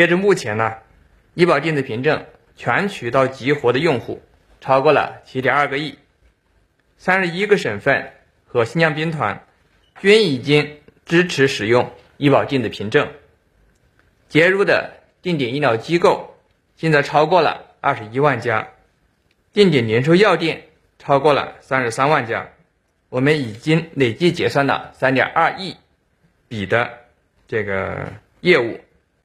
截至目前呢，医保电子凭证全渠道激活的用户超过了七点二个亿，三十一个省份和新疆兵团均已经支持使用医保电子凭证，接入的定点医疗机构现在超过了二十一万家，定点零售药店超过了三十三万家，我们已经累计结算了三点二亿笔的这个业务。